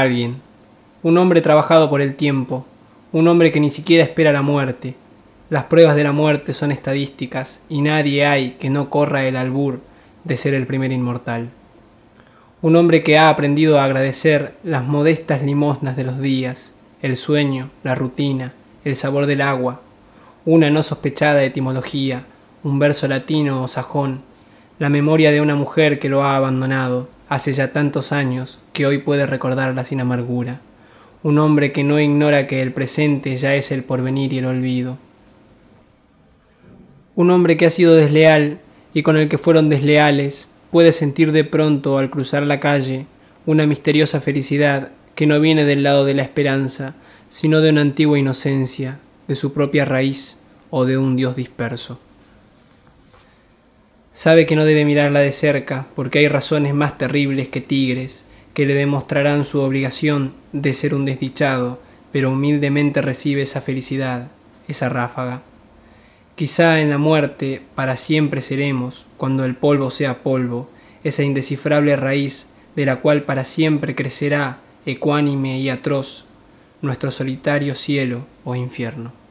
alguien, un hombre trabajado por el tiempo, un hombre que ni siquiera espera la muerte. Las pruebas de la muerte son estadísticas y nadie hay que no corra el albur de ser el primer inmortal. Un hombre que ha aprendido a agradecer las modestas limosnas de los días, el sueño, la rutina, el sabor del agua, una no sospechada etimología, un verso latino o sajón, la memoria de una mujer que lo ha abandonado hace ya tantos años que hoy puede recordarla sin amargura, un hombre que no ignora que el presente ya es el porvenir y el olvido, un hombre que ha sido desleal y con el que fueron desleales puede sentir de pronto al cruzar la calle una misteriosa felicidad que no viene del lado de la esperanza, sino de una antigua inocencia, de su propia raíz o de un Dios disperso. Sabe que no debe mirarla de cerca porque hay razones más terribles que tigres que le demostrarán su obligación de ser un desdichado, pero humildemente recibe esa felicidad, esa ráfaga. Quizá en la muerte para siempre seremos, cuando el polvo sea polvo, esa indescifrable raíz de la cual para siempre crecerá, ecuánime y atroz, nuestro solitario cielo o infierno.